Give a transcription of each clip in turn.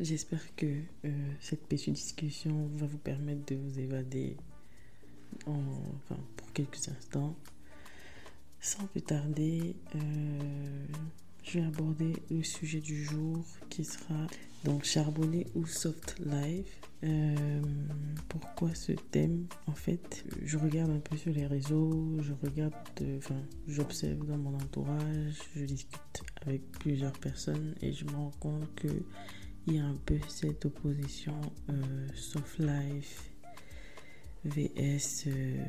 J'espère que euh, cette petite discussion va vous permettre de vous évader en, enfin, pour quelques instants. Sans plus tarder, euh, je vais aborder le sujet du jour qui sera donc charbonné ou soft life. Euh, pourquoi ce thème En fait, je regarde un peu sur les réseaux, je regarde, enfin, j'observe dans mon entourage, je discute avec plusieurs personnes et je me rends compte que un peu cette opposition euh, soft life vs euh,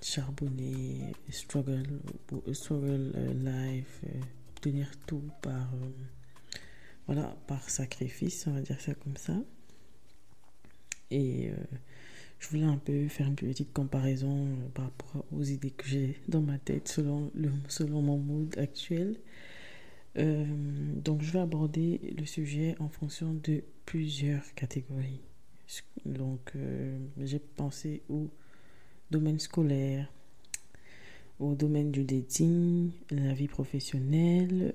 charbonné, struggle, struggle life, obtenir tout par voilà, par sacrifice, on va dire ça comme ça. Et euh, je voulais un peu faire une petite comparaison euh, par rapport aux idées que j'ai dans ma tête selon, le, selon mon mood actuel. Euh, donc je vais aborder le sujet en fonction de plusieurs catégories. Donc j'ai pensé au domaine scolaire, au domaine du dating, la vie professionnelle,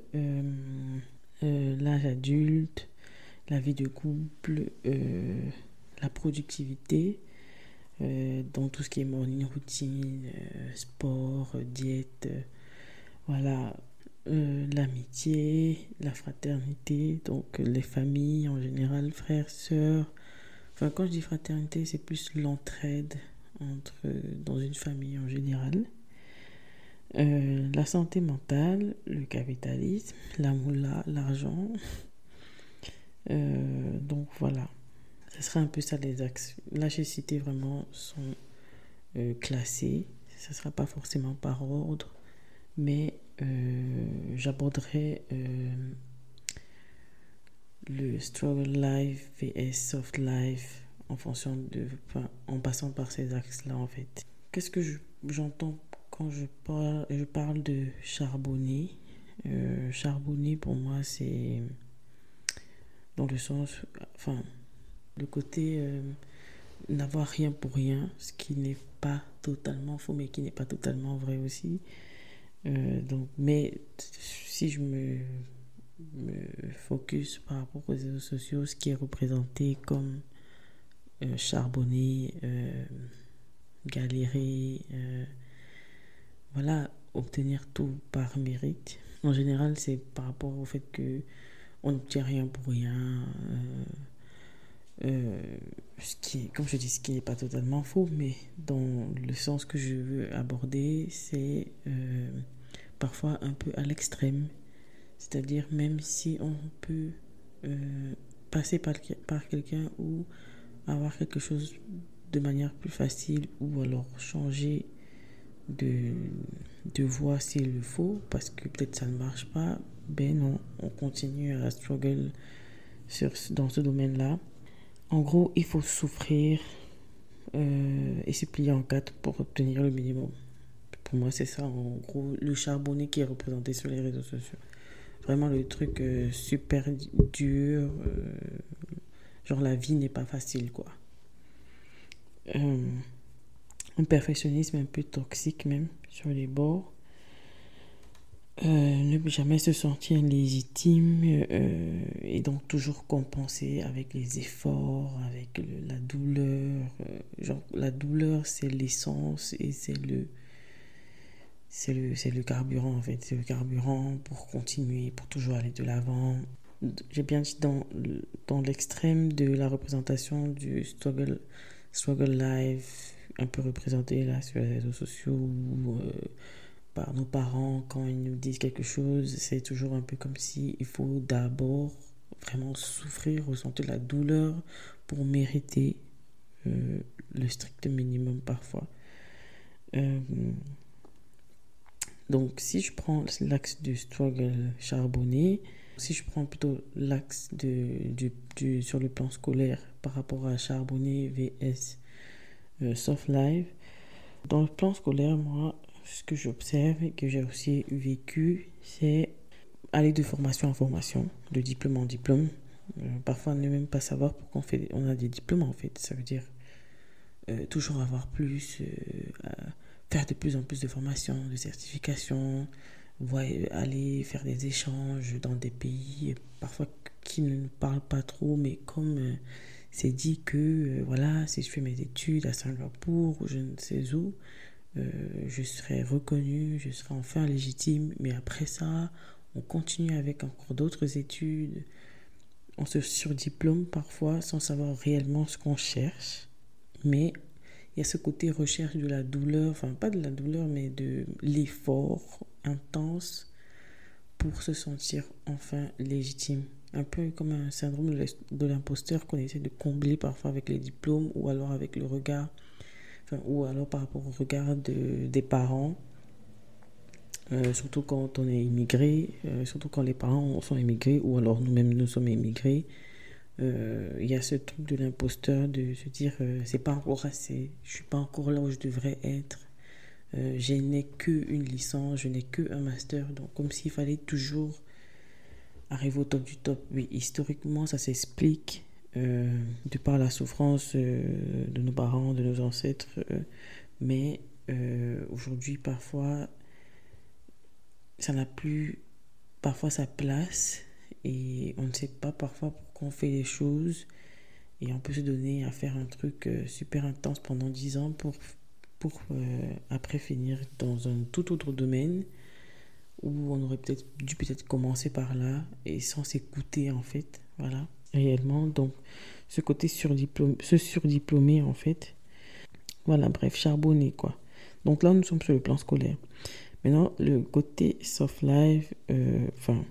euh, l'âge adulte, la vie de couple, euh, la productivité, euh, dans tout ce qui est morning routine, sport, diète, voilà, l'amitié, la fraternité, donc les familles en général, frères, sœurs. Enfin, quand je dis fraternité, c'est plus l'entraide entre dans une famille en général. Euh, la santé mentale, le capitalisme, la moula, l'argent. Euh, donc voilà, ce serait un peu ça les axes. Là, j'ai cité vraiment sont euh, classés. Ce ne sera pas forcément par ordre, mais j'aborderai le struggle life vs soft life en fonction de, en passant par ces axes-là en fait. Qu'est-ce que j'entends quand je parle, je parle de charbonner, euh, charbonner pour moi c'est dans le sens, enfin, le côté euh, n'avoir rien pour rien, ce qui n'est pas totalement faux, mais qui n'est pas totalement vrai aussi. Euh, donc, mais si je me, focus par rapport aux réseaux sociaux, ce qui est représenté comme charbonner, galérer, voilà, obtenir tout par mérite. En général, c'est par rapport au fait que on n'obtient rien pour rien. Euh, euh, ce qui, comme je dis, ce qui n'est pas totalement faux, mais dans le sens que je veux aborder, c'est euh, parfois un peu à l'extrême. C'est-à-dire, même si on peut passer par, par quelqu'un ou avoir quelque chose de manière plus facile, ou alors changer de, de voir s'il le faut, parce que peut-être ça ne marche pas, ben non, on continue à struggle dans ce domaine-là. En gros, il faut souffrir euh, et se plier en quatre pour obtenir le minimum. Pour moi, c'est ça, en gros, le charbonné qui est représenté sur les réseaux sociaux. Vraiment le truc euh, super dur. Euh, genre, la vie n'est pas facile, quoi un perfectionnisme un peu toxique même sur les bords. Euh, ne jamais se sentir légitime euh, et donc toujours compenser avec les efforts, avec la douleur. Euh, genre, la douleur, c'est l'essence et c'est le, c'est le, le carburant en fait. C'est le carburant pour continuer, pour toujours aller de l'avant. J'ai bien dit dans, dans l'extrême de la représentation du struggle, struggle life, un peu représenté là sur les réseaux sociaux par nos parents quand ils nous disent quelque chose, c'est toujours un peu comme si il faut d'abord vraiment souffrir, ressentir la douleur pour mériter euh, le strict minimum parfois. Euh, donc si je prends l'axe du struggle charbonné, si je prends plutôt l'axe de, du, sur le plan scolaire par rapport à charbonné VS soft live. Dans le plan scolaire, moi, ce que j'observe et que j'ai aussi vécu, c'est aller de formation en formation, de diplôme en diplôme. Euh, parfois, ne même pas savoir pourquoi on, fait, on a des diplômes en fait. Ça veut dire euh, toujours avoir plus, euh, faire de plus en plus de formations, de certifications, aller faire des échanges dans des pays parfois qui ne nous parle pas trop, mais comme c'est dit que, voilà, si je fais mes études à Singapour ou je ne sais où, je serai reconnue, je serai enfin légitime, mais après ça, on continue avec encore d'autres études, on se surdiplôme parfois sans savoir réellement ce qu'on cherche, mais il y a ce côté recherche de la douleur, enfin pas de la douleur, mais de l'effort intense pour se sentir enfin légitime. Un peu comme un syndrome de l'imposteur qu'on essaie de combler parfois avec les diplômes ou alors avec le regard, ou alors par rapport au regard de, des parents. Euh, surtout quand on est immigré, euh, surtout quand les parents sont immigrés ou alors nous-mêmes nous sommes immigrés. Euh, il y a ce truc de l'imposteur de se dire c'est pas encore assez, je suis pas encore là où je devrais être, je n'ai qu'une licence, je n'ai qu'un master, donc comme s'il fallait toujours arriver au top du top. Oui, historiquement, ça s'explique de par la souffrance de nos parents, de nos ancêtres, mais aujourd'hui, parfois, ça n'a plus parfois sa place et on ne sait pas parfois pourquoi on fait les choses et on peut se donner à faire un truc euh, super intense pendant 10 ans pour, pour euh, après finir dans un tout autre domaine où on aurait peut-être dû peut-être commencer par là et sans s'écouter en fait. Voilà réellement. Donc ce côté surdiplômé ce surdiplômé en fait. Voilà bref charbonné quoi. Donc là nous sommes sur le plan scolaire. Maintenant le côté soft life euh, enfin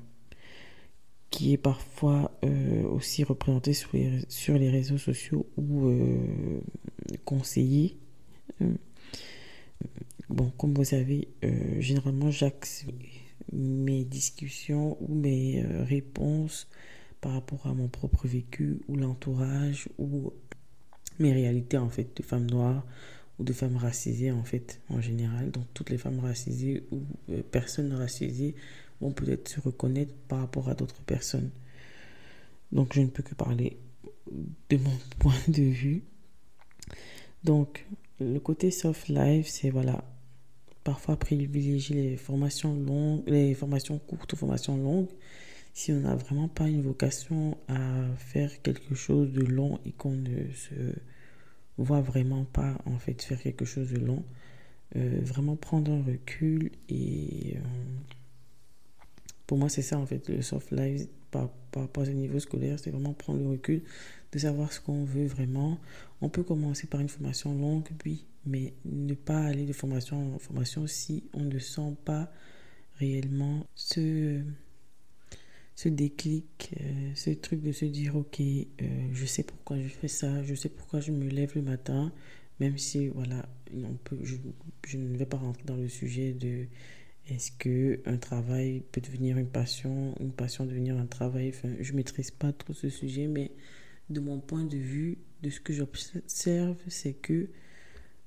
qui est parfois euh, aussi représenté sur les, sur les réseaux sociaux ou euh, conseillé. Euh, bon, comme vous savez, généralement, j'axe mes discussions ou mes réponses par rapport à mon propre vécu ou l'entourage ou mes réalités en fait de femmes noires ou de femmes racisées en fait en général. Donc toutes les femmes racisées ou personnes racisées vont peut-être se reconnaître par rapport à d'autres personnes. Donc je ne peux que parler de mon point de vue. Donc le côté soft life, c'est voilà, parfois privilégier les formations longues, les formations courtes ou formations longues. Si on n'a vraiment pas une vocation à faire quelque chose de long et qu'on ne se voit vraiment pas en fait faire quelque chose de long, euh, vraiment prendre un recul et euh, pour moi, c'est ça en fait, le soft life par, rapport au niveau scolaire, c'est vraiment prendre le recul de savoir ce qu'on veut vraiment. On peut commencer par une formation longue, oui, mais ne pas aller de formation en formation si on ne sent pas réellement ce, ce déclic, euh, ce truc de se dire, ok, euh, je sais pourquoi je fais ça, je sais pourquoi je me lève le matin, même si, voilà, on peut, je, ne vais pas rentrer dans le sujet de est-ce que un travail peut devenir une passion, une passion devenir un travail enfin, Je maîtrise pas trop ce sujet, mais de mon point de vue, de ce que j'observe, c'est que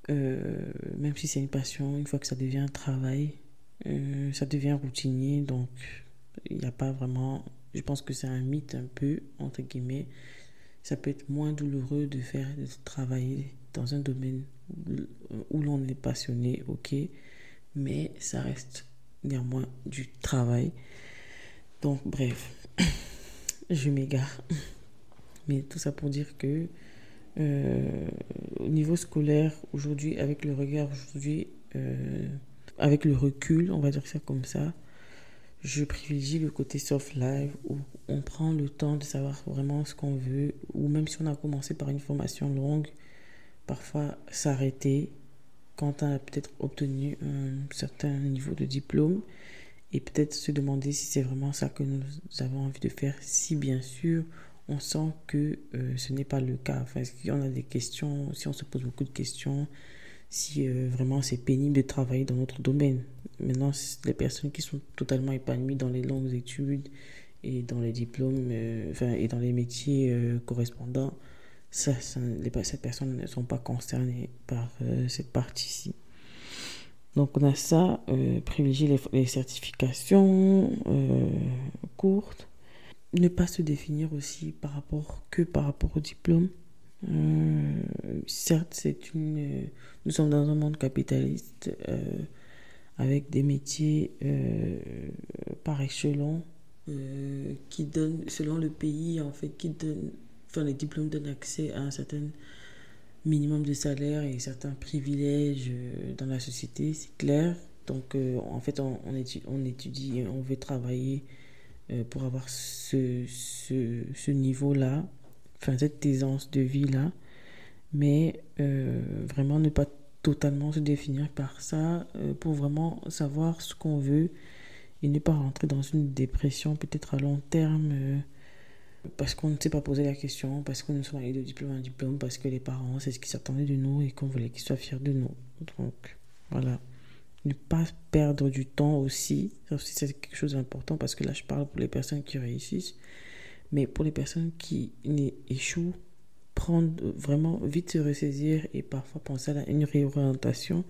euh, même si c'est une passion, une fois que ça devient un travail, ça devient routinier. Donc, il n'y a pas vraiment. Je pense que c'est un mythe un peu, entre guillemets. Ça peut être moins douloureux de faire, travailler dans un domaine où l'on est passionné, ok, mais ça reste néanmoins du travail. Donc, bref, je m'égare. Mais tout ça pour dire que euh, au niveau scolaire, aujourd'hui, avec le regard, aujourd'hui, euh, avec le recul, on va dire ça comme ça, je privilégie le côté soft life où on prend le temps de savoir vraiment ce qu'on veut, ou même si on a commencé par une formation longue, parfois s'arrêter quand on a peut-être obtenu un certain niveau de diplôme et peut-être se demander si c'est vraiment ça que nous avons envie de faire, si bien sûr on sent que euh, ce n'est pas le cas. Enfin, y en a des questions, si on se pose beaucoup de questions, si euh, vraiment c'est pénible de travailler dans notre domaine. Maintenant, les personnes qui sont totalement épanouies dans les longues études et dans les diplômes, euh, enfin, et dans les métiers correspondants, ça, les, ces personnes ne sont pas concernées par euh, cette partie-ci. Donc on a ça, euh, privilégier les, certifications euh, courtes, ne pas se définir aussi par rapport que par rapport au diplôme. Certes, c'est une, nous sommes dans un monde capitaliste avec des métiers par échelon, qui donne, selon le pays, en fait, qui donne, enfin, les diplômes donnent accès à un certain minimum de salaire et certains privilèges dans la société, c'est clair. Donc, en fait, on, étudie, on étudie, on veut travailler pour avoir ce niveau-là, enfin, cette aisance de vie-là mais euh, vraiment ne pas totalement se définir par ça euh, pour vraiment savoir ce qu'on veut et ne pas rentrer dans une dépression peut-être à long terme euh, parce qu'on ne s'est pas posé la question, parce qu'on ne sommes allés de diplôme en diplôme, parce que les parents, c'est ce qu'ils s'attendaient de nous et qu'on voulait qu'ils soient fiers de nous. Donc voilà. Ne pas perdre du temps aussi, ça aussi c'est quelque chose d'important parce que là je parle pour les personnes qui réussissent, mais pour les personnes qui échouent, prendre vraiment vite se ressaisir et parfois penser à une réorientation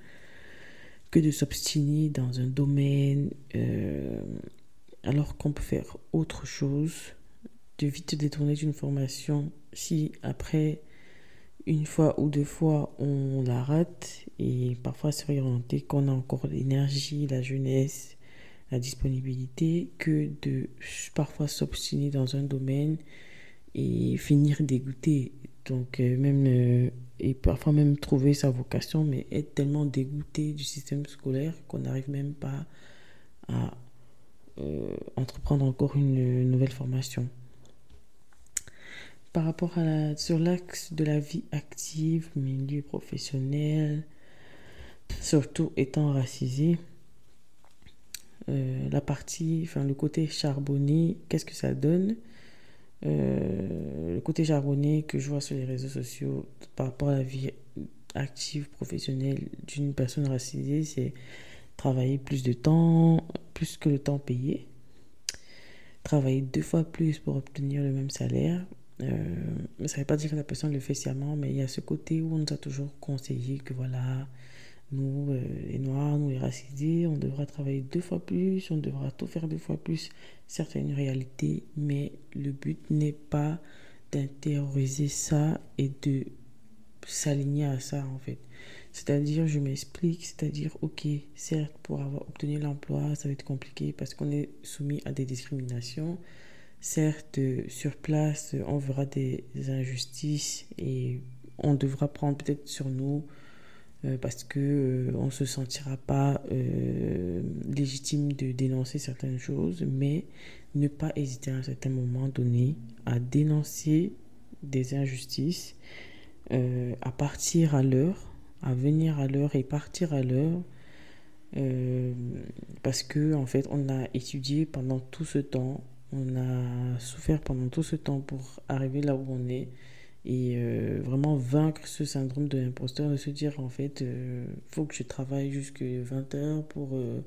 que de s'obstiner dans un domaine euh, alors qu'on peut faire autre chose, de vite se détourner d'une formation si après une fois ou deux fois on la rate et parfois se réorienter qu'on a encore l'énergie, la jeunesse, la disponibilité que de parfois s'obstiner dans un domaine et finir dégoûté. Donc, euh, même, euh, et parfois même trouver sa vocation, mais être tellement dégoûté du système scolaire qu'on n'arrive même pas à euh, entreprendre encore une nouvelle formation. Par rapport à la, sur l'axe de la vie active, milieu professionnel, surtout étant racisé, la partie, enfin le côté charbonné, qu'est-ce que ça donne? Euh, le côté jargonné que je vois sur les réseaux sociaux par rapport à la vie active, professionnelle d'une personne racisée, c'est travailler plus de temps, plus que le temps payé, travailler deux fois plus pour obtenir le même salaire. Euh, ça ne veut pas dire que la personne le fait sciemment, mais il y a ce côté où on nous a toujours conseillé que voilà, nous, euh, les Noirs, nous, les racisés, on devra travailler deux fois plus, on devra tout faire deux fois plus. Certes, une réalité, mais le but n'est pas d'intérioriser ça et de s'aligner à ça, en fait. C'est-à-dire, je m'explique, c'est-à-dire, ok, certes, pour avoir obtenu l'emploi, ça va être compliqué parce qu'on est soumis à des discriminations. Certes, sur place, on verra des injustices et on devra prendre peut-être sur nous euh, parce que euh, on se sentira pas euh, légitime de dénoncer certaines choses, mais ne pas hésiter à un certain moment donné à dénoncer des injustices, à partir à l'heure, à venir à l'heure et partir à l'heure, parce que en fait on a étudié pendant tout ce temps, on a souffert pendant tout ce temps pour arriver là où on est et euh, vraiment vaincre ce syndrome de l'imposteur, de se dire en fait, il euh, faut que je travaille jusqu'à 20 heures pour euh,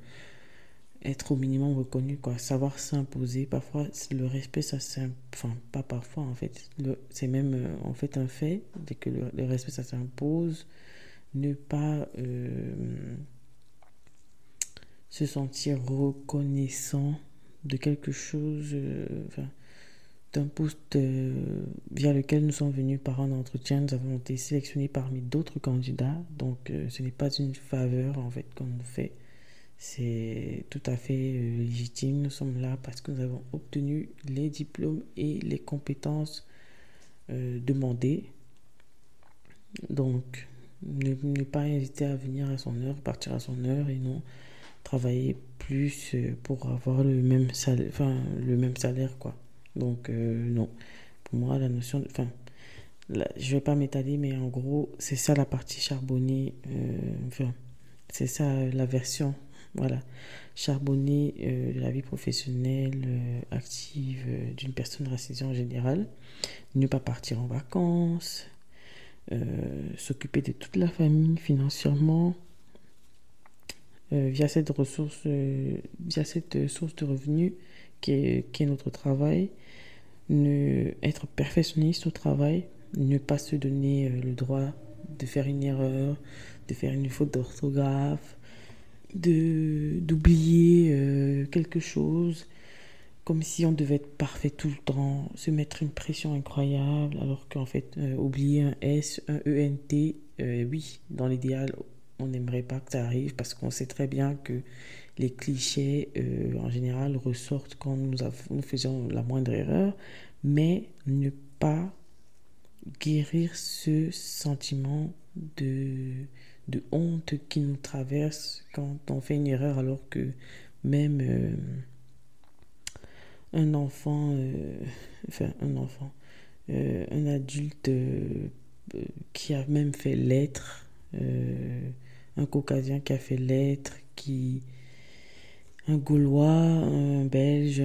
être au minimum reconnu, quoi. Savoir s'imposer. Parfois, le respect, ça. Enfin, pas parfois en fait. C'est même en fait un fait. Dès que le, le respect, ça s'impose. Ne pas se sentir reconnaissant de quelque chose. Un poste euh, via lequel nous sommes venus par un entretien. Nous avons été sélectionnés parmi d'autres candidats. Donc, euh, ce n'est pas une faveur en fait qu'on nous fait. C'est tout à fait euh, légitime. Nous sommes là parce que nous avons obtenu les diplômes et les compétences demandées. Donc, ne, ne, pas hésiter à venir à son heure, partir à son heure et non travailler plus pour avoir le même salaire, enfin, le même salaire quoi. Donc, euh, non. Pour moi, la notion de. Enfin, je vais pas m'étaler, mais en gros, c'est ça la partie charbonnée. Euh, enfin, c'est ça la version. Voilà. Charbonnée euh, de la vie professionnelle active d'une personne racisée en général. Ne pas partir en vacances. S'occuper de toute la famille financièrement. via cette ressource, via cette source de revenus qui est, notre travail, ne être perfectionniste au travail, ne pas se donner euh, le droit de faire une erreur, de faire une faute d'orthographe, d'oublier euh, quelque chose comme si on devait être parfait tout le temps, se mettre une pression incroyable alors qu'en fait euh, oublier un S, un ENT, oui, dans l'idéal, on n'aimerait pas que ça arrive parce qu'on sait très bien que les clichés en général ressortent quand nous, nous faisons la moindre erreur, mais ne pas guérir ce sentiment de, honte qui nous traverse quand on fait une erreur alors que même euh, un enfant, euh, enfin un enfant, euh, un adulte qui a même fait l'être, un caucasien qui a fait l'être, qui un Gaulois, un Belge,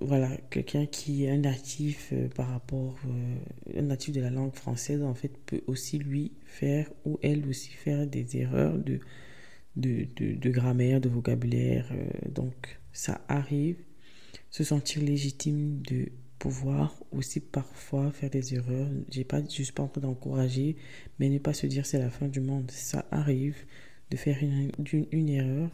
voilà, quelqu'un qui est un natif euh, par rapport, euh, un natif de la langue française, en fait, peut aussi lui faire, ou elle aussi faire des erreurs de, grammaire, de vocabulaire. Euh, donc, ça arrive. Se sentir légitime de pouvoir aussi parfois faire des erreurs. J'ai pas, suis pas en train d'encourager, mais ne pas se dire c'est la fin du monde. Ça arrive de faire une erreur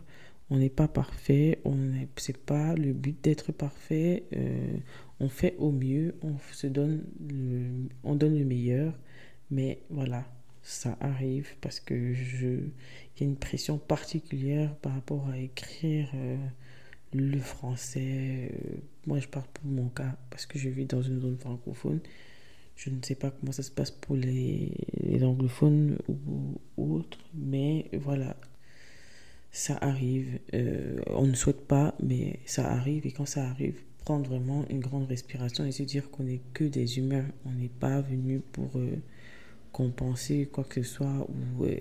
on n'est pas parfait, on c'est pas le but d'être parfait. Euh, on fait au mieux, on se donne le, on donne le meilleur, mais voilà, ça arrive parce que je, y a une pression particulière par rapport à écrire euh, le français. Euh, moi, je parle pour mon cas parce que je vis dans une zone francophone. Je ne sais pas comment ça se passe pour les, anglophones ou autres, mais voilà, ça arrive. Euh, on ne souhaite pas, mais ça arrive. Et quand ça arrive, prendre vraiment une grande respiration et se dire qu'on n'est que des humains. On n'est pas venu pour euh, compenser quoi que ce soit. Ou, euh,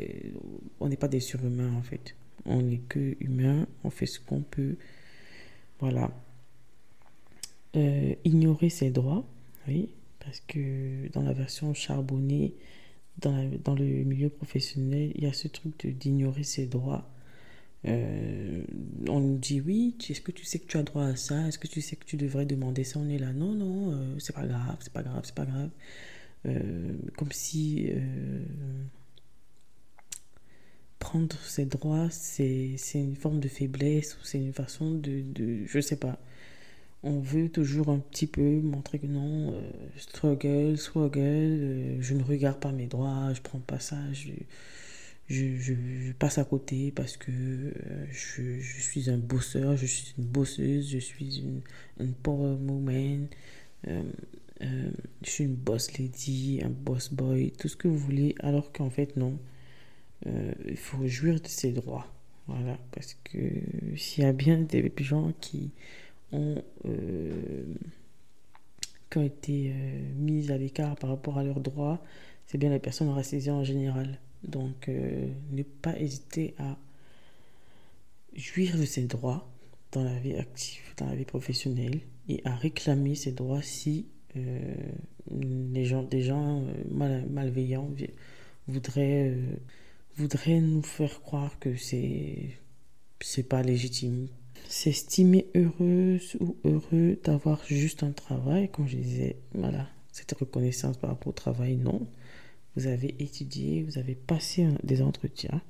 on n'est pas des surhumains en fait. On n'est que humains. On fait ce qu'on peut. Voilà. ignorer ses droits, oui, parce que dans la version charbonnée, dans, dans le milieu professionnel, il y a ce truc d'ignorer ses droits euh, on nous dit oui, est-ce que tu sais que tu as droit à ça? Est-ce que tu sais que tu devrais demander ça? On est là, non, non, euh, c'est pas grave, c'est pas grave, c'est pas grave. Euh, comme si prendre ses droits, c'est une forme de faiblesse ou c'est une façon de, je sais pas. On veut toujours un petit peu montrer que non, struggle, struggle, je ne regarde pas mes droits, je prends pas ça, je je, passe à côté parce que euh, je, suis un bosseur, je suis une bosseuse, je suis une, une power woman, euh, euh, je suis une boss lady, un boss boy, tout ce que vous voulez, alors qu'en fait, non. il faut jouir de ses droits. Voilà, parce que s'il y a bien des gens qui ont, été mis à l'écart par rapport à leurs droits, c'est bien les personnes racisées en général. Donc, euh, ne pas hésiter à jouir de ses droits dans la vie active, dans la vie professionnelle et à réclamer ses droits si euh, les gens, des gens euh, malveillants voudraient, voudraient nous faire croire que c'est c'est pas légitime. S'estimer heureuse ou heureux d'avoir juste un travail, comme je disais, voilà, cette reconnaissance par rapport au travail, non vous avez étudié, vous avez passé des entretiens.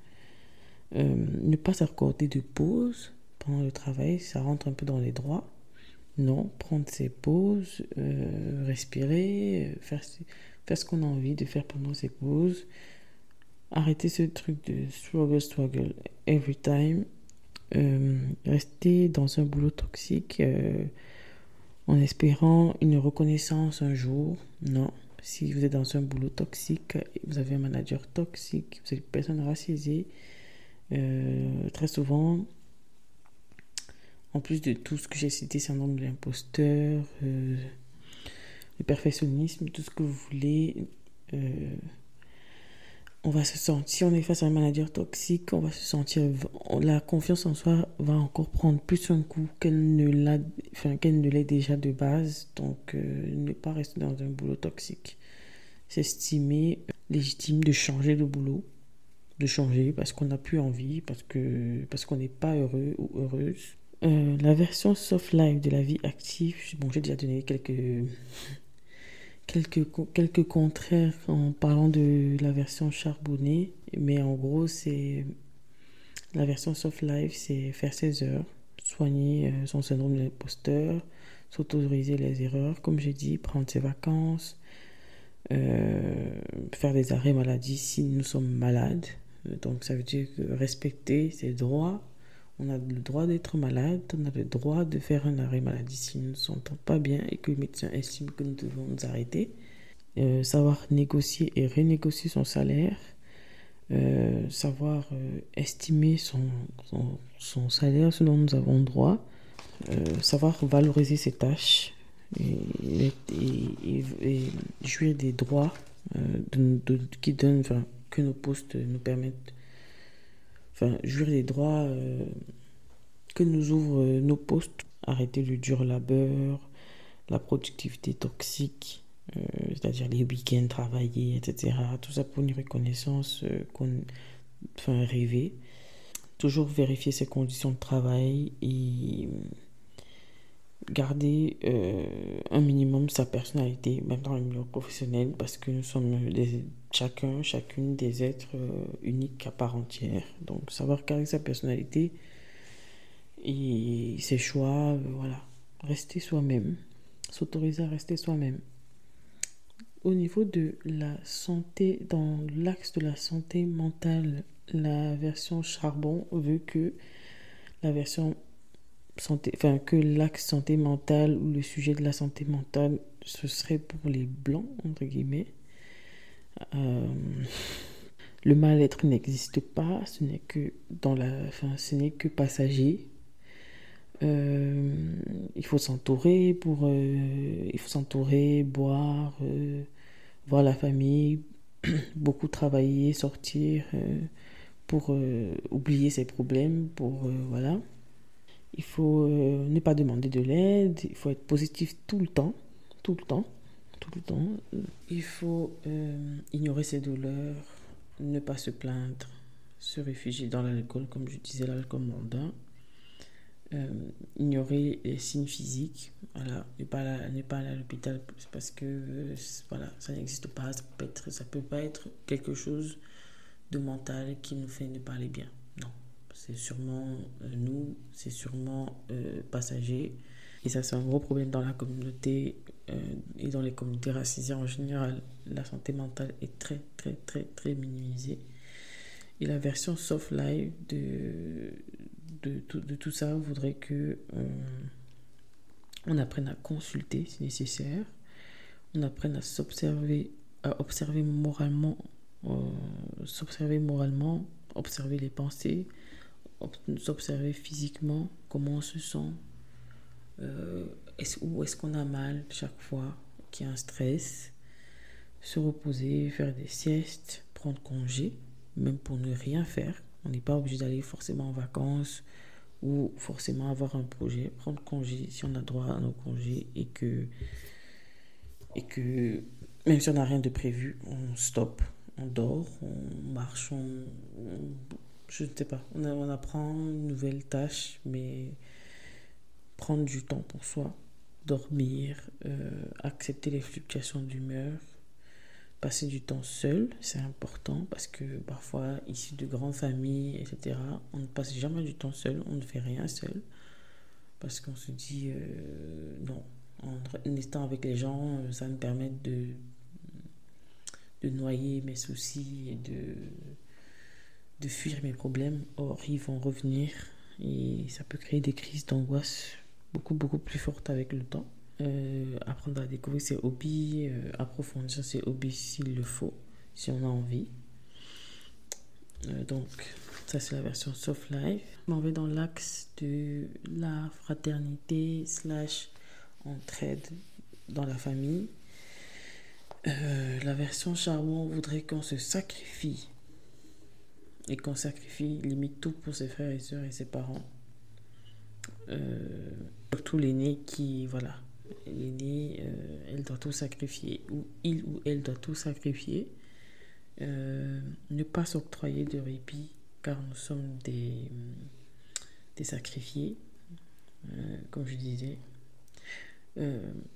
Euh, ne pas s'accorder de pause pendant le travail, ça rentre un peu dans les droits. Non, prendre ses pauses, euh, respirer, euh, faire, faire ce qu'on a envie de faire pendant ses pauses. Arrêter ce truc de struggle, struggle every time. rester dans un boulot toxique en espérant une reconnaissance un jour. Non, si vous êtes dans un boulot toxique, vous avez un manager toxique, vous êtes personne racisée, euh, très souvent, en plus de tout ce que j'ai cité, c'est un nombre d'imposteur, euh, le perfectionnisme, tout ce que vous voulez. Euh, on va se sentir, si on est face à un manager toxique, on va se sentir, la confiance en soi va encore prendre plus un coup qu'elle ne l'a, enfin, qu'elle ne l'est déjà de base. Donc, euh, ne pas rester dans un boulot toxique. S'estimer légitime de changer de boulot, de changer parce qu'on n'a plus envie, parce que, parce qu'on n'est pas heureux ou heureuse. Euh, la version soft life de la vie active, bon, j'ai déjà donné quelques quelques, quelques contraires en parlant de la version charbonnée, mais en gros, c'est la version soft life, c'est faire ses heures, soigner euh, son syndrome de l'imposteur, s'autoriser les erreurs, comme j'ai dit, prendre ses vacances, euh, faire des arrêts maladie si nous sommes malades. Donc ça veut dire respecter ses droits On a le droit d'être malade, on a le droit de faire un arrêt maladie si nous ne nous sentons pas bien et que le médecin estime que nous devons nous arrêter. Euh, savoir négocier et renégocier son salaire. Euh, savoir euh, estimer son, salaire, ce dont nous avons droit. savoir valoriser ses tâches et, jouir des droits qui donnent, que nos postes nous permettent enfin, jouir des droits euh, que nous ouvrent euh, nos postes, arrêter le dur labeur, la productivité toxique, euh, c'est-à-dire les week-ends travaillés, etc. Tout ça pour une reconnaissance qu'on, enfin, rêver. Toujours vérifier ses conditions de travail et garder un minimum sa personnalité, même dans le milieu professionnel, parce que nous sommes chacun, chacune des êtres euh, uniques à part entière. Donc savoir garder sa personnalité et ses choix, euh, voilà. Rester soi-même, s'autoriser à rester soi-même. Au niveau de la santé, dans l'axe de la santé mentale, la version charbon veut que la version santé, enfin, que l'axe santé mentale ou le sujet de la santé mentale, ce serait pour les blancs, entre guillemets. Euh, le mal-être n'existe pas, ce n'est que dans la, enfin, ce n'est que passager. Euh, il faut s'entourer pour, euh, il faut s'entourer, boire, voir la famille, beaucoup travailler, sortir pour oublier ses problèmes, pour voilà. Il faut ne pas demander de l'aide, il faut être positif tout le temps, tout le temps, Il faut euh, ignorer ses douleurs, ne pas se plaindre, se réfugier dans l'alcool, comme je disais, l'alcool mondain. Euh, ignorer les signes physiques, voilà, ne pas, aller, à l'hôpital parce que voilà, ça n'existe pas, ça peut, peut pas être quelque chose de mental qui nous fait ne pas aller bien. Non, c'est sûrement euh, nous, c'est sûrement euh, passager. Et ça, c'est un gros problème dans la communauté euh, et dans les communautés racisées en général. La santé mentale est très, très, très, très minimisée. Et la version soft life de, de, tout, de tout ça voudrait que on apprenne à consulter si nécessaire, on apprenne à s'observer, à observer moralement, s'observer moralement, observer les pensées, nous observer physiquement comment on se sent, euh, est où est-ce qu'on a mal chaque fois qu'il y a un stress, se reposer, faire des siestes, prendre congé, même pour ne rien faire. On n'est pas obligé d'aller forcément en vacances ou forcément avoir un projet. Prendre congé si on a droit à nos congés et que, et que même si on n'a rien de prévu, on stoppe, on dort, on marche, on je ne sais pas, on, apprend une nouvelle tâche, mais prendre du temps pour soi, dormir, euh, accepter les fluctuations d'humeur, passer du temps seul, c'est important parce que parfois, ici de grandes familles, etc., on ne passe jamais du temps seul, on ne fait rien seul parce qu'on se dit euh, non, en étant avec les gens, euh, ça me permet de, noyer mes soucis et de de fuir mes problèmes. Or, ils vont revenir et ça peut créer des crises d'angoisse beaucoup, beaucoup plus fortes avec le temps. Euh, apprendre à découvrir ses hobbies, euh, approfondir ses hobbies s'il le faut, si on a envie. Euh, donc, ça c'est la version soft life. On va dans l'axe de la fraternité slash entraide dans la famille. la version charbon voudrait qu'on se sacrifie et qu'on sacrifie limite tout pour ses frères et sœurs et ses parents. Surtout l'aîné qui, voilà, l'aîné, euh, elle doit tout sacrifier, ou il ou elle doit tout sacrifier. Euh, ne pas s'octroyer de répit, car nous sommes des, des sacrifiés, comme je disais.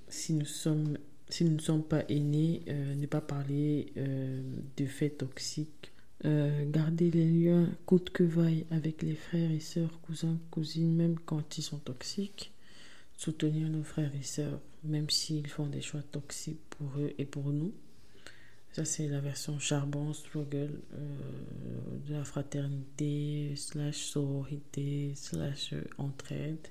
si nous sommes si nous ne sommes pas aînés, ne pas parler de faits toxiques euh, garder les liens coûte que vaille avec les frères et sœurs, cousins, cousines, même quand ils sont toxiques. Soutenir nos frères et sœurs, même s'ils font des choix toxiques pour eux et pour nous. Ça, c'est la version charbon, struggle, euh, de la fraternité, slash sororité, slash entraide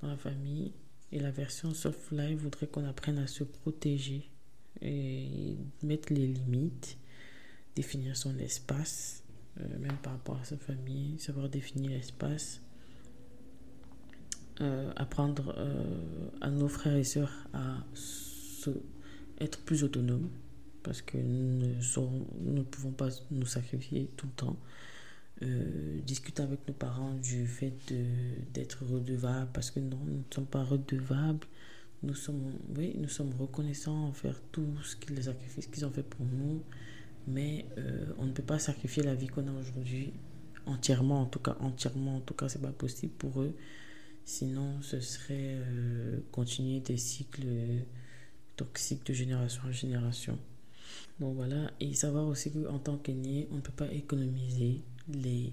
dans la famille. Et la version soft life voudrait qu'on apprenne à se protéger et mettre les limites, définir son espace, euh, même par rapport à sa famille, savoir définir l'espace, euh, apprendre à nos frères et sœurs à être plus autonomes parce que nous ne, pouvons pas nous sacrifier tout le temps. Euh, discuter avec nos parents du fait d'être redevables, parce que non, nous ne sommes pas redevables. Nous sommes, oui, nous sommes reconnaissants envers tout ce qu'ils, les sacrifices qu'ils ont fait pour nous, mais euh, on ne peut pas sacrifier la vie qu'on a aujourd'hui entièrement, en tout cas, entièrement, en tout cas, c'est pas possible pour eux. Sinon, ce serait euh, continuer des cycles toxiques de génération en génération. Donc voilà, et savoir aussi qu'en tant qu'aîné, on ne peut pas économiser les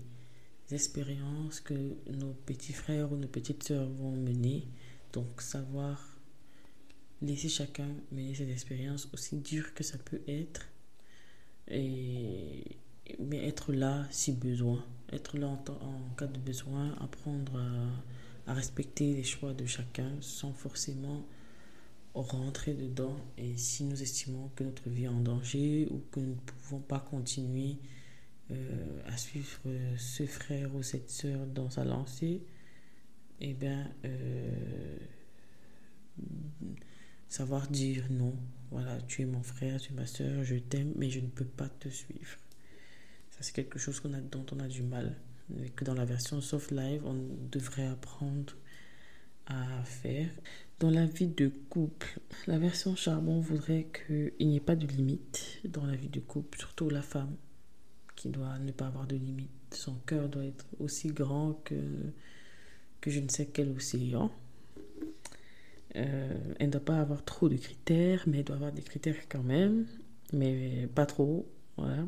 expériences que nos petits frères ou nos petites sœurs vont mener. Donc savoir laisser chacun mener cette expérience, aussi dur que ça peut être, et, mais être là si besoin. Être là en, en cas de besoin, apprendre à, à respecter les choix de chacun sans forcément rentrer dedans et si nous estimons que notre vie est en danger ou que nous ne pouvons pas continuer euh, à suivre ce frère ou cette soeur dans sa lancée, eh bien, euh, savoir dire non. Voilà, tu es mon frère, tu es ma soeur, je t'aime, mais je ne peux pas te suivre. Ça, c'est quelque chose qu'on a, dont on a du mal. Que dans la version soft live, on devrait apprendre à faire. Dans la vie de couple, la version charbon voudrait qu'il n'y ait pas de limite dans la vie de couple, surtout la femme qui doit ne pas avoir de limite. Son cœur doit être aussi grand que, que je ne sais quel océan. Euh, elle ne doit pas avoir trop de critères, mais elle doit avoir des critères quand même, mais pas trop. Voilà.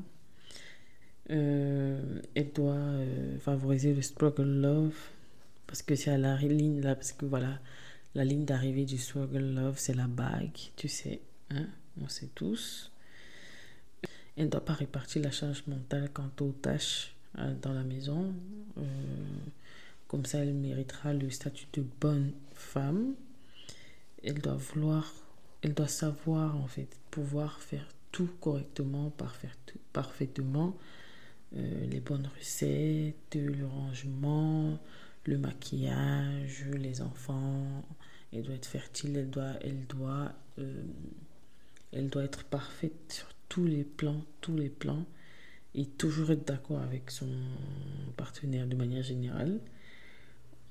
Euh, elle doit euh, favoriser le struggle love parce que c'est à la ligne là, parce que voilà, la ligne d'arrivée du Struggle Love, c'est la bague, tu sais, hein, on sait tous. Elle ne doit pas répartir la charge mentale quant aux tâches euh, dans la maison. Comme ça, elle méritera le statut de bonne femme. Elle doit vouloir, elle doit savoir en fait, pouvoir faire tout correctement, parfait, parfaitement. Euh, les bonnes recettes, le rangement, le maquillage, les enfants. Elle doit être fertile, elle doit, elle doit, euh, elle doit être parfaite sur tous les plans, tous les plans, et toujours être d'accord avec son partenaire de manière générale.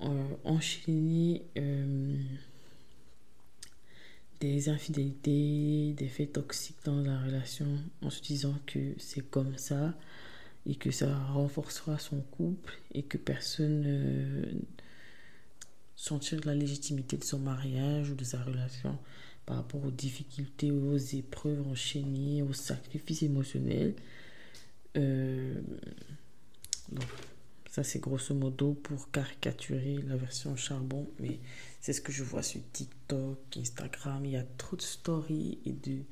Euh, enchaîner euh, des infidélités, des faits toxiques dans la relation en se disant que c'est comme ça, et que ça renforcera son couple et que personne ne sentir la légitimité de son mariage ou de sa relation par rapport aux difficultés, aux épreuves enchaînées, aux sacrifices émotionnels. Euh, donc, ça c'est grosso modo pour caricaturer la version charbon, mais c'est ce que je vois sur TikTok, Instagram. Il y a trop de stories et de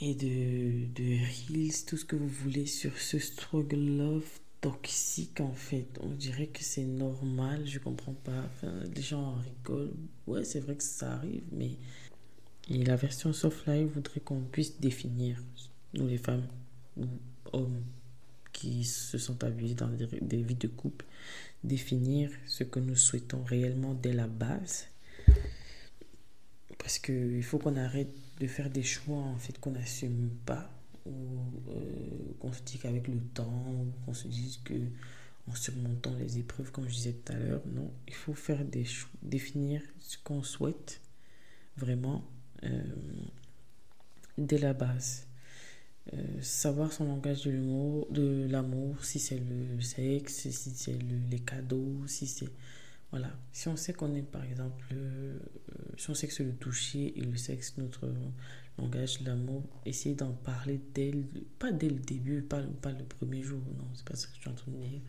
et de, de reels, tout ce que vous voulez sur ce struggle love toxique en fait. On dirait que c'est normal, je comprends pas. Enfin, les gens en rigolent. Ouais, c'est vrai que ça arrive, mais. Et la version soft life voudrait qu'on puisse définir, nous les femmes ou hommes qui se sont abusés dans des, des vies de couple, définir ce que nous souhaitons réellement dès la base. Parce qu'il faut qu'on arrête de faire des choix en fait qu'on n'assume pas ou euh, qu'on se dit qu'avec le temps ou qu'on se dise que en surmontant les épreuves comme je disais tout à l'heure non. Il faut faire des définir ce qu'on souhaite vraiment euh, dès la base. Euh, savoir son langage de l'amour si c'est le sexe si c'est les cadeaux si c'est voilà. Si on sait qu'on est, par exemple, euh, si on sait que c'est le toucher et le sexe, notre langage, l'amour, essayer d'en parler dès le, pas dès le début, pas, pas le premier jour, non, c'est pas ça que je suis en train de dire.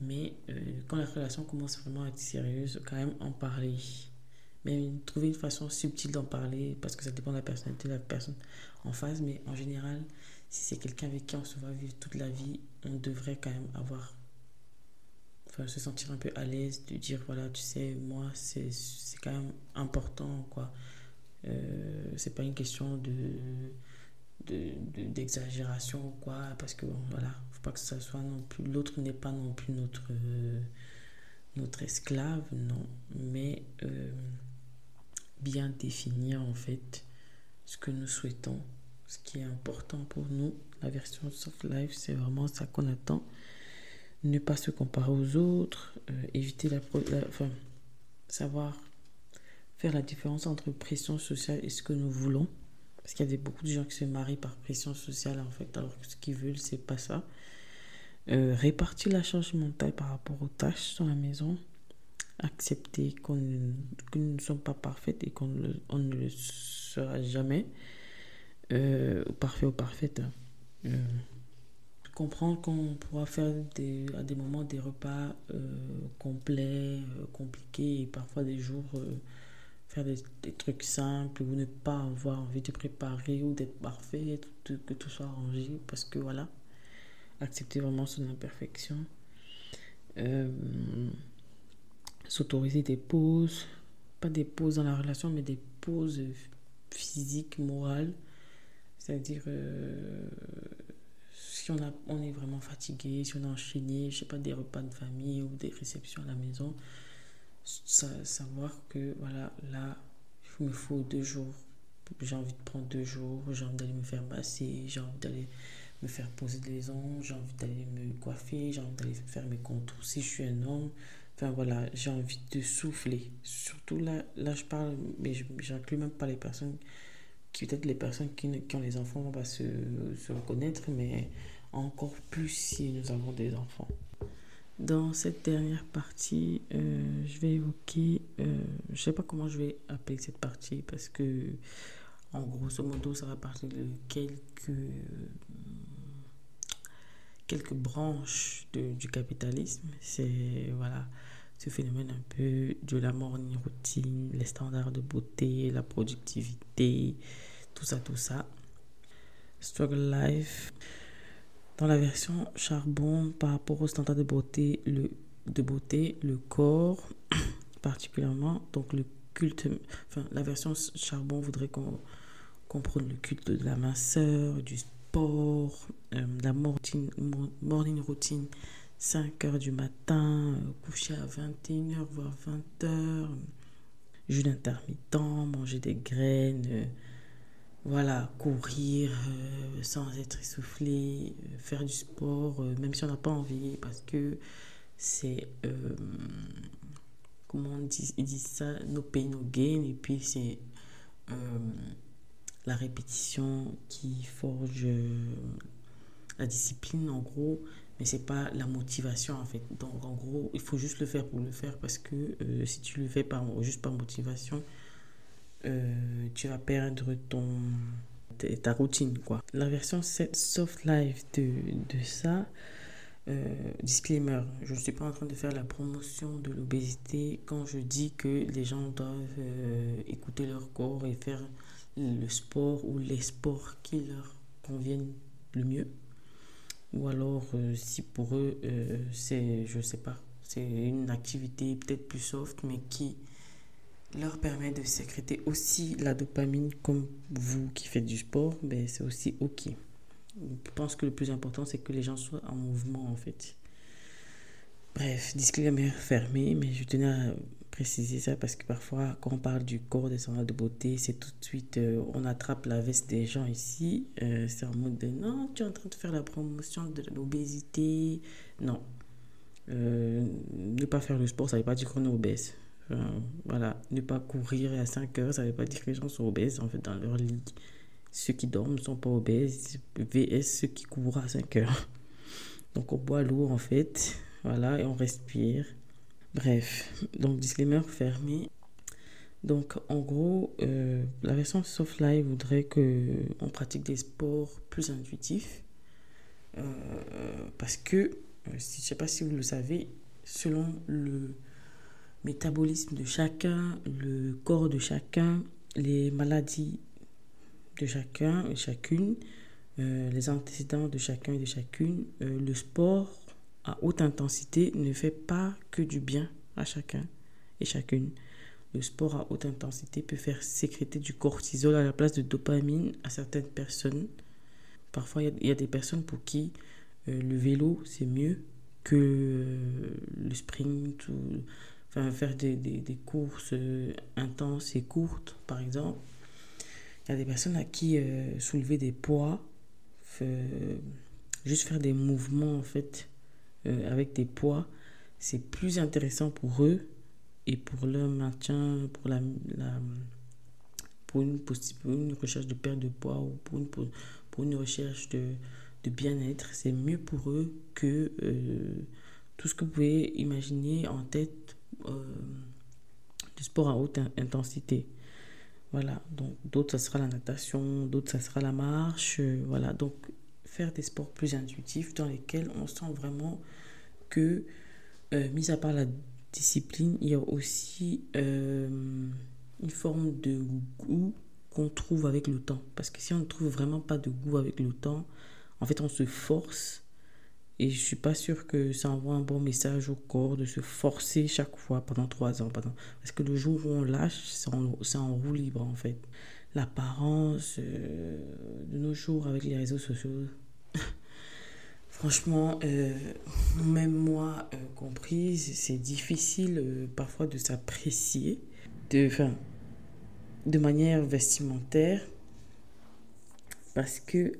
Mais euh, quand la relation commence vraiment à être sérieuse, quand même en parler. mais trouver une façon subtile d'en parler, parce que ça dépend de la personnalité de la personne en face, mais en général, si c'est quelqu'un avec qui on se va vivre toute la vie, on devrait quand même avoir, se sentir un peu à l'aise, de dire, voilà, tu sais, moi, c'est quand même important, quoi. Euh, c'est pas une question de d'exagération de, ou quoi parce que bon, voilà faut pas que ça soit non plus l'autre n'est pas non plus notre notre esclave non mais euh, bien définir en fait ce que nous souhaitons, ce qui est important pour nous. La version soft life, c'est vraiment ça qu'on attend. Ne pas se comparer aux autres, euh, éviter la, enfin, savoir faire la différence entre pression sociale et ce que nous voulons. Parce qu'il y a beaucoup de gens qui se marient par pression sociale en fait, alors que ce qu'ils veulent, c'est pas ça. Euh, répartir la charge mentale par rapport aux tâches dans la maison accepter qu'on que nous ne sommes pas parfaites et qu'on ne, le sera jamais, euh, parfait ou parfaite. Hein. Euh, comprendre qu'on pourra faire à des moments des repas euh, complets, compliqués et parfois des jours faire des, trucs simples ou ne pas avoir envie de préparer ou d'être parfait, que tout soit arrangé parce que voilà, accepter vraiment son imperfection s'autoriser des pauses, pas des pauses dans la relation, mais des pauses physiques, morales. C'est-à-dire, euh, si on, a, on est vraiment fatigué, si on a enchaîné, je sais pas, des repas de famille ou des réceptions à la maison, savoir que, voilà, là, il me faut deux jours. J'ai envie de prendre deux jours, j'ai envie d'aller me faire masser, j'ai envie d'aller me faire poser des ongles, j'ai envie d'aller me coiffer, j'ai envie d'aller faire mes contours. Si je suis un homme, Enfin voilà, j'ai envie de souffler. Surtout là, là je parle, mais j'inclus même pas les personnes qui, peut-être les personnes qui, qui, ont les enfants vont pas se, se, reconnaître, mais encore plus si nous avons des enfants. Dans cette dernière partie, euh, je vais évoquer, euh, je sais pas comment je vais appeler cette partie parce que, en grosso modo, ça va partir de quelques quelques branches de, du capitalisme. C'est voilà ce phénomène un peu de la morning routine, les standards de beauté, la productivité, tout ça, tout ça. Struggle Life. Dans la version charbon, par rapport aux standards de beauté, le, de beauté, le corps particulièrement, donc le culte, enfin la version charbon voudrait qu'on comprenne le culte de la minceur, du sport, euh, la morning, routine 5 heures du matin, euh, coucher à 21h, voire 20h, jeûne intermittent, manger des graines, euh, voilà, courir euh, sans être essoufflé, faire du sport, même si on n'a pas envie, parce que c'est, comment on dit, ça, no pain, no gain, et puis c'est la répétition qui forge la discipline, en gros, mais c'est pas la motivation en fait. Donc en gros, il faut juste le faire pour le faire parce que euh, si tu le fais juste par motivation, euh, tu vas perdre ton ta routine quoi. La version soft life de, de ça, euh, disclaimer, je ne suis pas en train de faire la promotion de l'obésité quand je dis que les gens doivent écouter leur corps et faire le sport ou les sports qui leur conviennent le mieux ou alors euh, si pour eux euh, c'est je sais pas c'est une activité peut-être plus soft mais qui leur permet de sécréter aussi la dopamine comme vous qui faites du sport ben c'est aussi ok je pense que le plus important c'est que les gens soient en mouvement en fait bref disclaimer fermé mais je tenais à préciser ça parce que parfois, quand on parle du corps des standards de beauté, c'est tout de suite, euh, on attrape la veste des gens ici. Euh, c'est en mode de non, tu es en train de faire la promotion de l'obésité. Non. Euh, ne pas faire le sport, ça ne veut pas dire qu'on est obèse. Voilà. Ne pas courir à 5 heures, ça ne veut pas dire que les gens sont obèses en fait dans leur lit. Ceux qui dorment ne sont pas obèses, VS ceux qui courent à 5 heures. Donc on boit l'eau en fait, voilà, et on respire. Bref, donc disclaimer fermé. Donc en gros, euh, la version soft life voudrait que on pratique des sports plus intuitifs. Euh, parce que, euh, je ne sais pas si vous le savez, selon le, métabolisme de chacun, le corps de chacun, les maladies de chacun et chacune, euh, les antécédents de chacun et de chacune. Euh, le sport à haute intensité ne fait pas que du bien à chacun et chacune. Le sport à haute intensité peut faire sécréter du cortisol à la place de dopamine à certaines personnes. Parfois, il y, a des personnes pour qui euh, le vélo, c'est mieux que le sprint ou faire des, des, des courses intenses et courtes, par exemple. Il y a des personnes à qui soulever des poids juste faire des mouvements en fait euh, avec des poids, c'est plus intéressant pour eux et pour leur maintien, pour la, pour une, une recherche de perte de poids ou pour une, pour, une recherche de, de bien-être, c'est mieux pour eux que euh, tout ce que vous pouvez imaginer en tête euh, du sport à haute intensité. Voilà, donc d'autres, ça sera la natation, d'autres, ça sera la marche. Euh, voilà, donc faire des sports plus intuitifs dans lesquels on sent vraiment que, euh, mis à part la discipline, il y a aussi euh, une forme de goût qu'on trouve avec le temps. Parce que si on ne trouve vraiment pas de goût avec le temps, en fait, on se force et je suis pas sûre que ça envoie un bon message au corps de se forcer chaque fois pendant trois ans. Pendant... Parce que le jour où on lâche, c'est en, roue libre en fait. L'apparence euh, de nos jours avec les réseaux sociaux. Franchement, euh, même moi euh, comprise, c'est difficile parfois de s'apprécier de, de manière vestimentaire parce que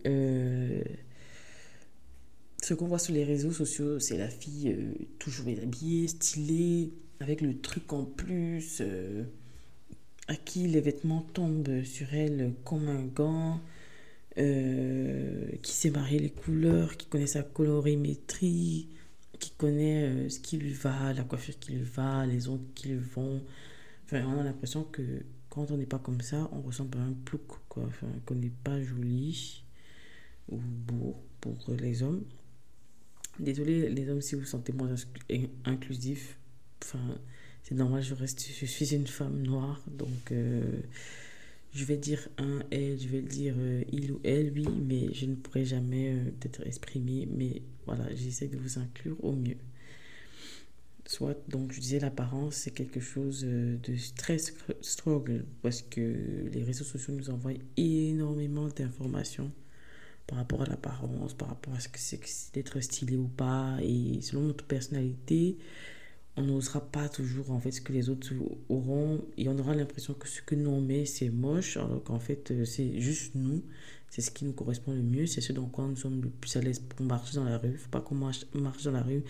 ce qu'on voit sur les réseaux sociaux, c'est la fille euh, toujours habillée, stylée, avec le truc en plus, euh, à qui les vêtements tombent sur elle comme un gant, euh, qui sait marier les couleurs, qui connaît sa colorimétrie, qui connaît ce qui lui va, la coiffure qui lui va, les ongles qui lui vont. Enfin, on a l'impression que quand on n'est pas comme ça, on ressemble à un plouc, quoi. Enfin, qu'on n'est pas joli ou beau pour les hommes. Désolé les hommes si vous sentez moins inclusif. Enfin, c'est normal, je reste, je suis une femme noire, donc euh, je vais dire un elle, je vais dire euh, il ou elle, oui, mais je ne pourrai jamais euh, peut-être exprimer, mais voilà, j'essaie de vous inclure au mieux. Soit, donc je disais, l'apparence, c'est quelque chose de très struggle, parce que les réseaux sociaux nous envoient énormément d'informations par rapport à l'apparence, par rapport à ce que c'est d'être stylé ou pas. Et selon notre personnalité, on n'osera pas toujours en fait ce que les autres auront et on aura l'impression que ce que nous on met c'est moche alors qu'en fait euh, c'est juste nous c'est ce qui nous correspond le mieux c'est ce dans quoi nous sommes le plus à l'aise pour marcher dans la rue faut pas qu'on marche, marche dans la rue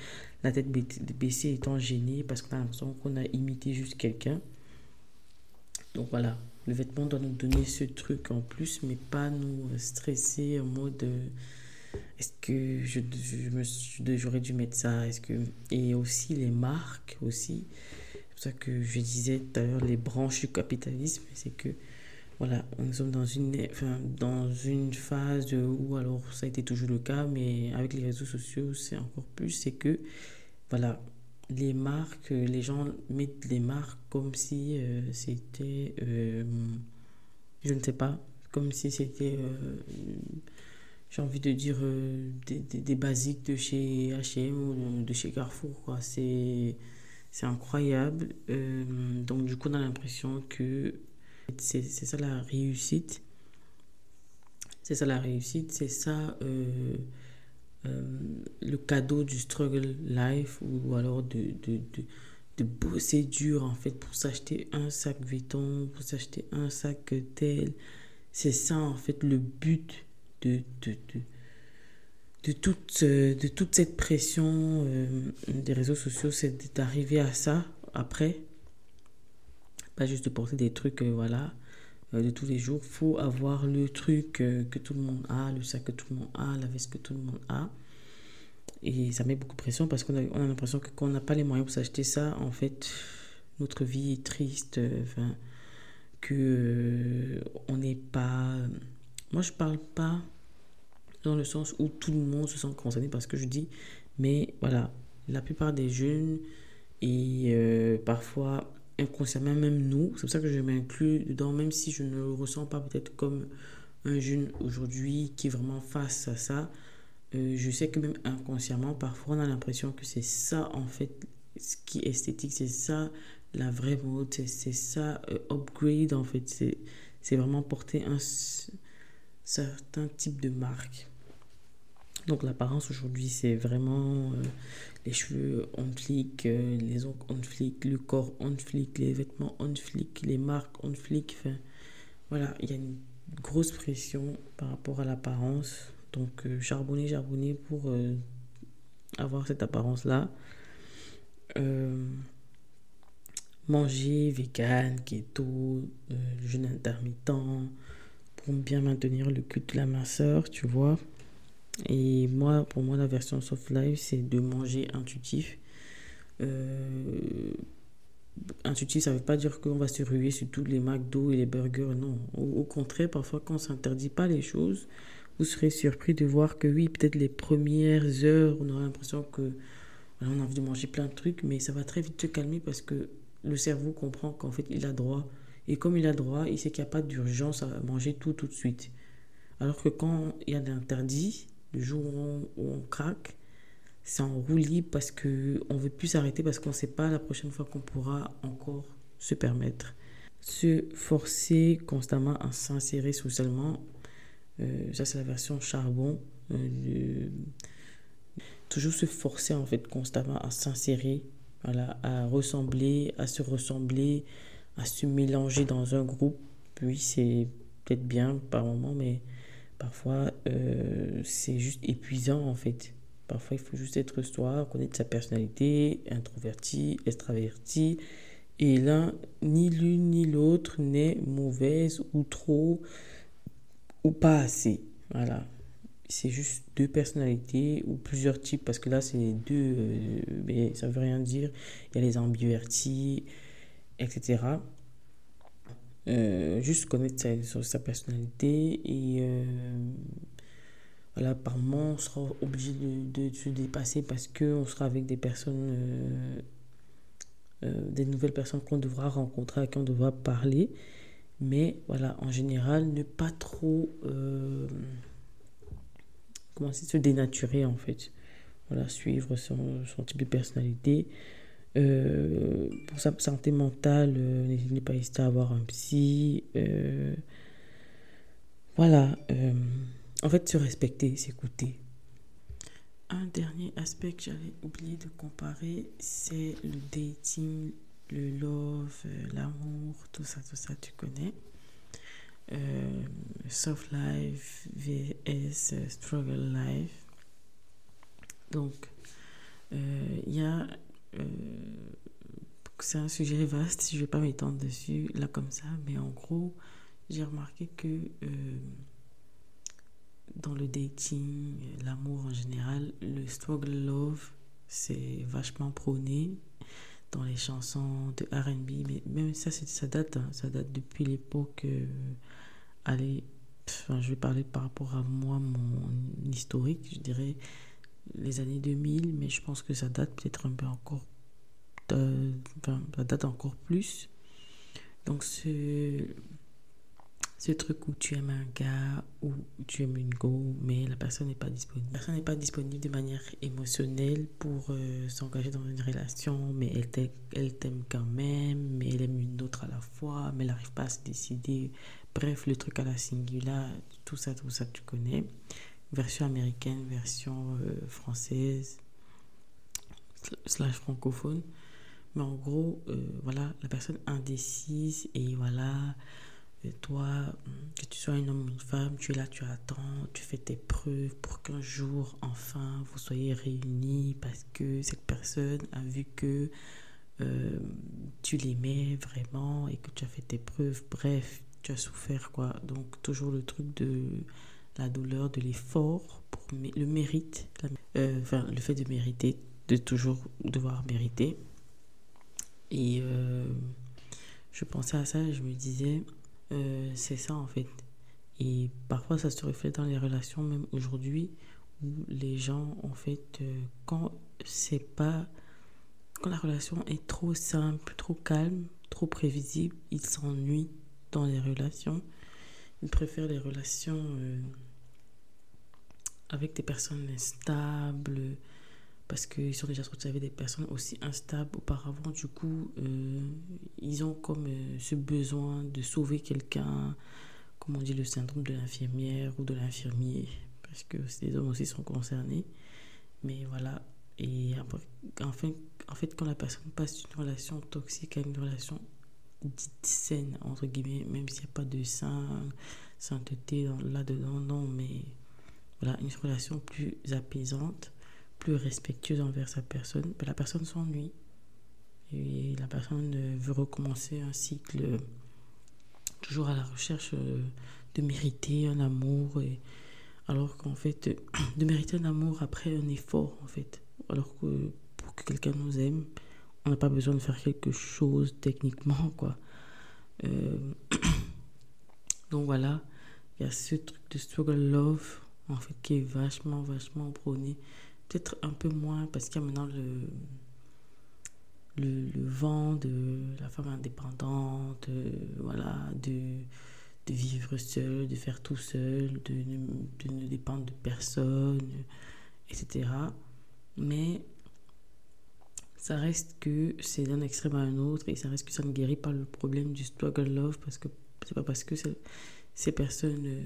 la tête baissée étant gênée parce qu'on a l'impression qu'on a imité juste quelqu'un donc voilà le vêtement doit nous donner ce truc en plus, mais pas nous stresser en mode euh, est-ce que je, je j'aurais dû mettre ça est-ce que et aussi les marques aussi. C'est pour ça que je disais tout à l'heure les branches du capitalisme c'est que voilà nous sommes dans une enfin, dans une phase où alors ça a été toujours le cas mais avec les réseaux sociaux c'est encore plus c'est que voilà les marques, les gens mettent les marques comme si euh, c'était, euh, je ne sais pas, comme si c'était, euh, j'ai envie de dire, des, des, basiques de chez H&M ou de, chez Carrefour. Quoi. C'est, c'est incroyable. donc du coup, on a l'impression que c'est, c'est ça la réussite. C'est ça la réussite, c'est ça euh, le cadeau du struggle life ou alors de, de, de, de bosser dur en fait pour s'acheter un sac Vuitton, pour s'acheter un sac tel. C'est ça en fait le but de, de, de, de, toute, de toute cette pression euh, des réseaux sociaux, c'est d'arriver à ça après. Pas juste de porter des trucs, euh, voilà, de tous les jours. faut avoir le truc que tout le monde a, le sac que tout le monde a, la veste que tout le monde a. Et ça met beaucoup de pression parce qu'on a, on a l'impression que quand on n'a pas les moyens pour s'acheter ça, en fait, notre vie est triste. Enfin, que euh, on n'est pas. Moi, je parle pas dans le sens où tout le monde se sent concerné parce que je dis, mais voilà, la plupart des jeunes Et euh, parfois, inconsciemment, même nous, c'est pour ça que je m'inclus dedans, même si je ne le ressens pas peut-être comme un jeune aujourd'hui qui vraiment face à ça. Euh, je sais que même inconsciemment, parfois, on a l'impression que c'est ça, en fait, ce qui est esthétique, c'est ça la vraie mode, c'est ça, euh, upgrade, en fait. C'est vraiment porter un certain type de marque. Donc l'apparence aujourd'hui, c'est vraiment euh, les cheveux on flic, euh, les ongles on flic, le corps on flic, les vêtements on flic, les marques on flic. Voilà, il y a une grosse pression par rapport à l'apparence. Donc euh, charbonner, charbonner pour avoir cette apparence-là. manger vegan, keto, jeûne intermittent, pour bien maintenir le culte de la minceur, tu vois. Et moi, pour moi, la version soft life, c'est de manger intuitif. Euh, intuitif, ça ne veut pas dire qu'on va se ruer sur tous les McDo et les burgers, non. Au, contraire, parfois, quand on ne s'interdit pas les choses, vous serez surpris de voir que oui, peut-être les premières heures, on aura l'impression que on a envie de manger plein de trucs, mais ça va très vite se calmer parce que le cerveau comprend qu'en fait, il a droit. Et comme il a droit, il sait qu'il n'y a pas d'urgence à manger tout tout de suite. Alors que quand il y a l'interdit, le jour où on, craque, c'est en roue parce qu'on ne veut plus s'arrêter parce qu'on ne sait pas la prochaine fois qu'on pourra encore se permettre. Se forcer constamment à s'insérer socialement, euh, ça c'est la version charbon. Euh, toujours se forcer en fait constamment à s'insérer, voilà, à ressembler, à se ressembler, à se mélanger dans un groupe. Puis c'est peut-être bien par moment, mais Parfois, euh, c'est juste épuisant en fait. Parfois, il faut juste être soi, connaître sa personnalité, introverti, extraverti. Et l'un, ni l'une ni l'autre n'est mauvaise ou trop ou pas assez. Voilà. C'est juste deux personnalités ou plusieurs types parce que là, c'est deux, euh, mais ça veut rien dire. Il y a les ambivertis, etc. Euh, juste connaître sa, personnalité et euh, voilà, par moment on sera obligé de, se dépasser parce qu'on sera avec des personnes, euh, des nouvelles personnes qu'on devra rencontrer, à qui on devra parler. Mais voilà, en général, ne pas trop commencer à se dénaturer en fait. Voilà, suivre son type de personnalité. Euh, pour sa santé mentale, euh, n'hésitez pas à avoir un psy. Euh, voilà. en fait, se respecter, s'écouter. Un dernier aspect que j'avais oublié de comparer, c'est le dating, le love, l'amour, tout ça, tout ça, tu connais. soft life vs struggle life. Donc, il y a euh, c'est un sujet vaste, je ne vais pas m'étendre dessus là comme ça, mais en gros, j'ai remarqué que euh, dans le dating, l'amour en général, le struggle love, c'est vachement prôné dans les chansons de RB, mais même ça, ça date, hein, ça date depuis l'époque. Euh, allez, enfin, je vais parler par rapport à moi, mon historique, je dirais les années 2000, mais je pense que ça date peut-être un peu encore, euh, enfin, ça date encore plus. Donc ce, ce truc où tu aimes un gars ou tu aimes une go, mais la personne n'est pas disponible. La personne n'est pas disponible de manière émotionnelle pour euh, s'engager dans une relation, mais elle t'aime quand même, mais elle aime une autre à la fois, mais elle n'arrive pas à se décider. Bref, le truc à la singula, tout ça, tout ça, tu connais version américaine, version euh, française, slash francophone. Mais en gros, euh, voilà, la personne indécise et voilà, euh, toi, que tu sois un homme ou une femme, tu es là, tu attends, tu fais tes preuves pour qu'un jour, enfin, vous soyez réunis parce que cette personne a vu que tu l'aimais vraiment et que tu as fait tes preuves. Bref, tu as souffert, quoi. Donc, toujours le truc de la douleur, de l'effort, pour le mérite, euh, enfin le fait de mériter, de toujours devoir mériter. Et euh, je pensais à ça et je me disais, euh, c'est ça en fait. Et parfois ça se reflète dans les relations, même aujourd'hui, où les gens en fait, quand c'est pas quand la relation est trop simple, trop calme, trop prévisible, il s'ennuie dans les relations. Il préfère les relations avec des personnes stables, parce qu'ils sont déjà sortis avec des personnes aussi instables auparavant. Du coup, euh, ils ont comme euh, ce besoin de sauver quelqu'un, comme on dit le syndrome de l'infirmière ou de l'infirmier, parce que ces hommes aussi sont concernés. Mais voilà, et enfin, en fait, quand la personne passe d'une relation toxique à une relation dite saine, entre guillemets, même s'il n'y a pas de saint, sainteté là-dedans, non, mais voilà, une relation plus apaisante, plus respectueuse envers sa personne, ben, la personne s'ennuie. Et la personne veut recommencer un cycle toujours à la recherche euh, de mériter un amour. Alors qu'en fait, de mériter un amour après un effort, en fait. Alors que pour que quelqu'un nous aime, on n'a pas besoin de faire quelque chose techniquement, quoi. Euh, donc voilà, il y a ce truc de struggle love, en fait, qui est vachement, vachement prôné peut-être un peu moins parce qu'il y a maintenant le, le, vent de la femme indépendante, euh, voilà, de, de vivre seule, de faire tout seul, de, de ne dépendre de personne, etc. Mais ça reste que c'est d'un extrême à un autre et ça reste que ça ne guérit pas le problème du struggle love parce que c'est pas parce que ces personnes euh,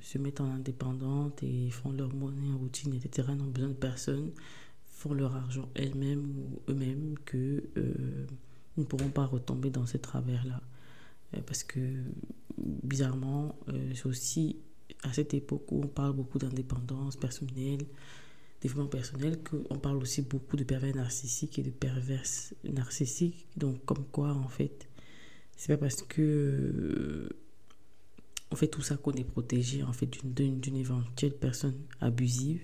se mettent en indépendante et font leur monnaie en routine, etc., n'ont besoin de personne, font leur argent elles-mêmes ou eux-mêmes, que euh, ne pourront pas retomber dans ces travers-là. Euh, parce que, bizarrement, c'est aussi à cette époque où on parle beaucoup d'indépendance personnelle, développement personnel, qu'on parle aussi beaucoup de pervers narcissiques et de pervers narcissiques. Donc, comme quoi, en fait, c'est pas parce que on fait tout ça qu'on est protégé en fait d'une éventuelle personne abusive.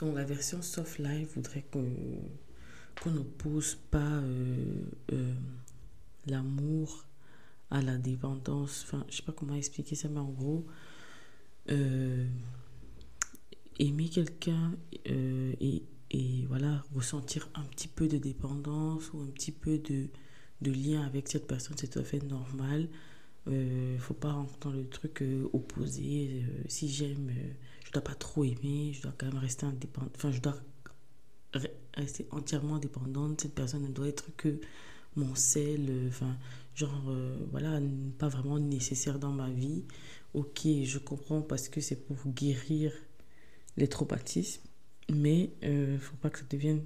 Donc la version soft life voudrait qu'on ne pose pas euh, euh, l'amour à la dépendance. Enfin, je sais pas comment expliquer ça, mais en gros, euh, aimer quelqu'un et, et, voilà, ressentir un petit peu de dépendance ou un petit peu de, de lien avec cette personne, c'est tout à fait normal. Il euh, ne faut pas rentrer dans le truc euh, opposé. Euh, si j'aime, je ne dois pas trop aimer, je dois quand même rester indépendante. Enfin, je dois rester entièrement indépendante. Cette personne ne doit être que mon sel. Enfin, genre, voilà, pas vraiment nécessaire dans ma vie. Ok, je comprends parce que c'est pour guérir les traumatismes. Mais ne faut pas que ça devienne,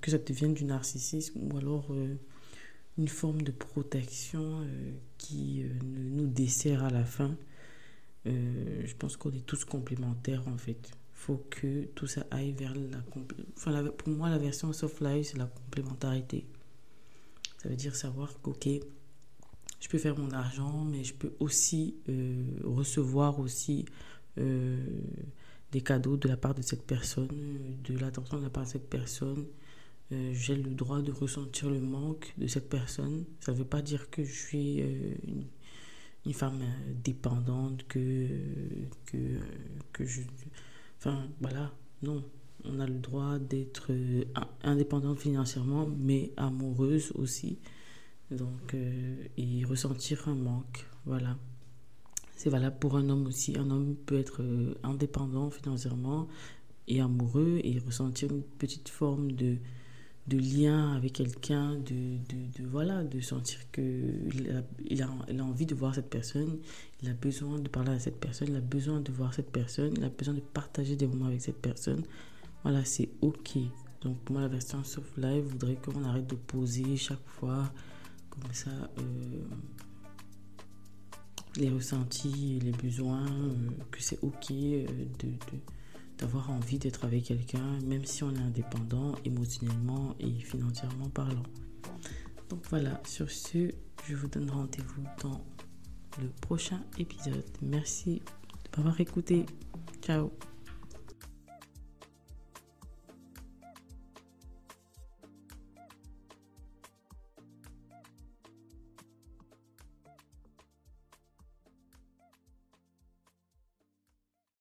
que ça devienne du narcissisme ou alors une forme de protection qui euh, nous dessert à la fin. Euh, je pense qu'on est tous complémentaires en fait. faut que tout ça aille vers la... Enfin, pour moi, la version soft life, c'est la complémentarité. Ça veut dire savoir qu'ok, je peux faire mon argent, mais je peux aussi recevoir aussi des cadeaux de la part de cette personne, de l'attention de la part de cette personne, euh, j'ai le droit de ressentir le manque de cette personne. Ça ne veut pas dire que je suis euh, une, femme euh, dépendante, que, que, que je... Enfin, voilà, non. On a le droit d'être indépendante financièrement, mais amoureuse aussi. Donc, et ressentir un manque. Voilà. C'est valable pour un homme aussi. Un homme peut être indépendant financièrement et amoureux et ressentir une petite forme de de lien avec quelqu'un, de, de, voilà, de sentir qu'il a, il a, il a envie de voir cette personne, il a besoin de parler à cette personne, il a besoin de voir cette personne, il a besoin de partager des moments avec cette personne. Voilà, c'est ok. Donc moi, la version soft live voudrait qu'on arrête de poser chaque fois comme ça euh, les ressentis, les besoins, euh, que c'est ok euh, de, de d'avoir envie d'être avec quelqu'un, même si on est indépendant émotionnellement et financièrement parlant. Donc voilà, sur ce, je vous donne rendez-vous dans le prochain épisode. Merci de m'avoir écouté. Ciao